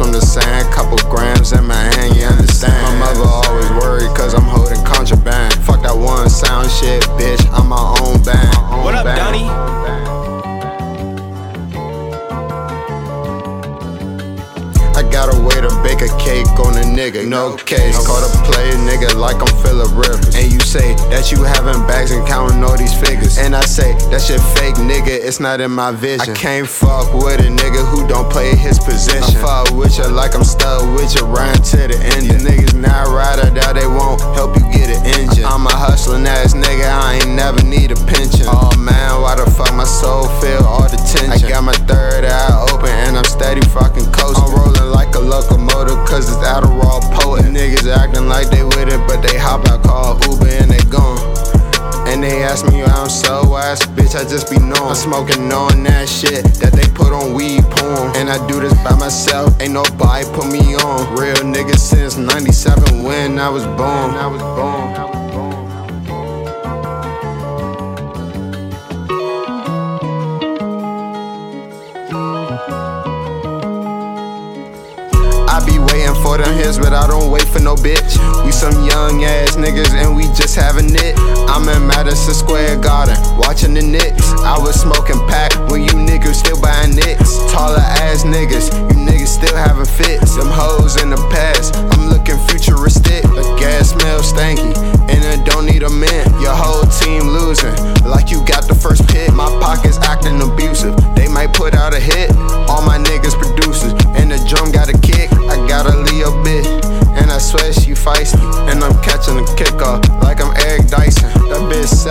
from the sand, couple grams in my hand, you understand? My mother always worried cause I'm holding contraband. Fuck that one sound shit, bitch, I'm my own band. What up, band. Donnie? I got a way to bake a nigga, no case. Call a play nigga like I'm Philip Rivers. And you say that you having bags and counting all these figures. And I say that shit fake, nigga, it's not in my vision. I can't fuck with a nigga who don't play his position. I fuck with you like I'm stuck with you, run to the end. You niggas not ride or die, they won't help you get an engine. I'm a hustling ass nigga, I ain't never need a pension. Oh man, why the fuck my soul feel all the tension? I got my third eye open and I'm steady fucking coasting. I'm rolling like a locomotive cause it's Adderall acting like they with it, but they hop out, call Uber and they gone. And they ask me why I'm so ass, bitch, I just be knowing. I'm smoking on that shit that they put on weed porn. And I do this by myself, ain't nobody put me on. Real nigga since 97 when I was born. I was born. Waiting for them hits, but I don't wait for no bitch. We some young ass niggas and we just having it. I'm in Madison Square Garden, watching the Knicks. I was smoking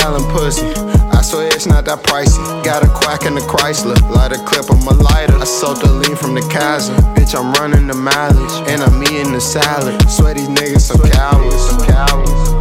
selling pussy. I swear it's not that pricey. Got a quack in the Chrysler, light a clip on my lighter. I sold the lean from the Kaiser. Bitch, I'm running the mileage, and I'm eating the salad. Swear these niggas some cowards, some cowards.